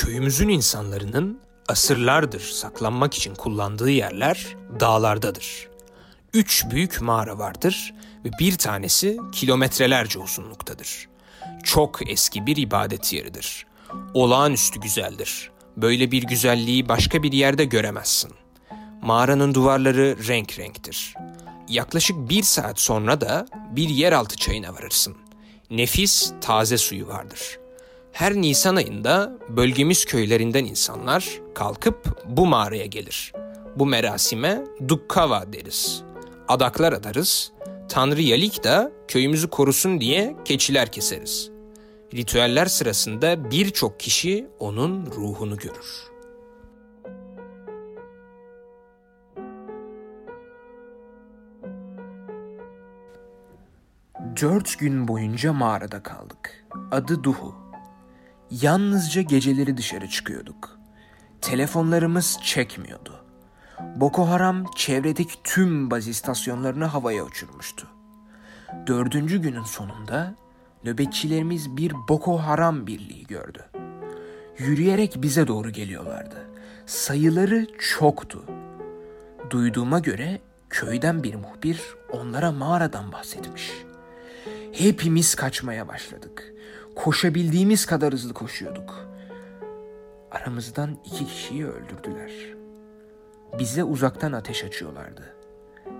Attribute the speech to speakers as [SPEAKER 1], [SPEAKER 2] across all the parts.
[SPEAKER 1] Köyümüzün insanlarının asırlardır saklanmak için kullandığı yerler dağlardadır. Üç büyük mağara vardır ve bir tanesi kilometrelerce uzunluktadır. Çok eski bir ibadet yeridir. Olağanüstü güzeldir. Böyle bir güzelliği başka bir yerde göremezsin. Mağaranın duvarları renk renktir. Yaklaşık bir saat sonra da bir yeraltı çayına varırsın. Nefis taze suyu vardır. Her Nisan ayında bölgemiz köylerinden insanlar kalkıp bu mağaraya gelir. Bu merasime Dukkava deriz. Adaklar atarız. Tanrı Yalik da köyümüzü korusun diye keçiler keseriz. Ritüeller sırasında birçok kişi onun ruhunu görür. Dört gün boyunca mağarada kaldık. Adı Duhu. Yalnızca geceleri dışarı çıkıyorduk. Telefonlarımız çekmiyordu. Boko Haram çevredeki tüm baz istasyonlarını havaya uçurmuştu. Dördüncü günün sonunda nöbetçilerimiz bir Boko Haram birliği gördü. Yürüyerek bize doğru geliyorlardı. Sayıları çoktu. Duyduğuma göre köyden bir muhbir onlara mağaradan bahsetmiş. Hepimiz kaçmaya başladık. Koşabildiğimiz kadar hızlı koşuyorduk. Aramızdan iki kişiyi öldürdüler. Bize uzaktan ateş açıyorlardı.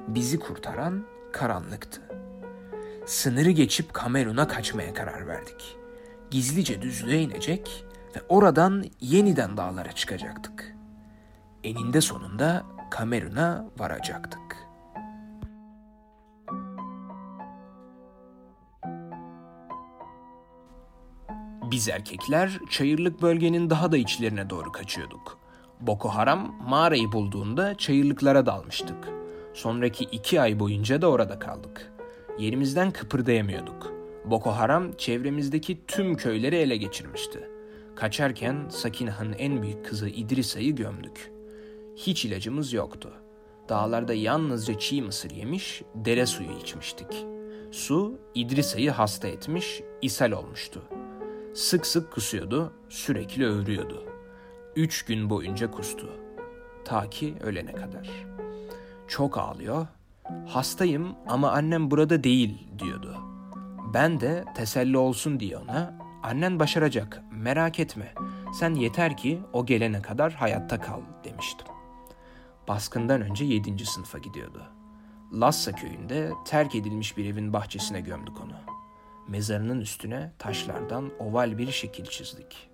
[SPEAKER 1] Bizi kurtaran karanlıktı. Sınırı geçip Kamerun'a kaçmaya karar verdik. Gizlice düzlüğe inecek ve oradan yeniden dağlara çıkacaktık. Eninde sonunda Kamerun'a varacaktık. Biz erkekler çayırlık bölgenin daha da içlerine doğru kaçıyorduk. Boko Haram mağarayı bulduğunda çayırlıklara dalmıştık. Sonraki iki ay boyunca da orada kaldık. Yerimizden kıpırdayamıyorduk. Boko Haram çevremizdeki tüm köyleri ele geçirmişti. Kaçarken Sakinah'ın en büyük kızı İdrisa'yı gömdük. Hiç ilacımız yoktu. Dağlarda yalnızca çiğ mısır yemiş, dere suyu içmiştik. Su İdrisa'yı hasta etmiş, ishal olmuştu. Sık sık kusuyordu, sürekli öğürüyordu. Üç gün boyunca kustu. Ta ki ölene kadar. Çok ağlıyor. Hastayım ama annem burada değil diyordu. Ben de teselli olsun diye ona annen başaracak merak etme. Sen yeter ki o gelene kadar hayatta kal demiştim. Baskından önce yedinci sınıfa gidiyordu. Lassa köyünde terk edilmiş bir evin bahçesine gömdük onu. Mezarının üstüne taşlardan oval bir şekil çizdik.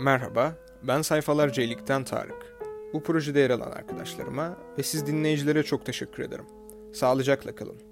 [SPEAKER 2] Merhaba, ben Sayfalar Iyilikten Tarık. Bu projede yer alan arkadaşlarıma ve siz dinleyicilere çok teşekkür ederim. Sağlıcakla kalın.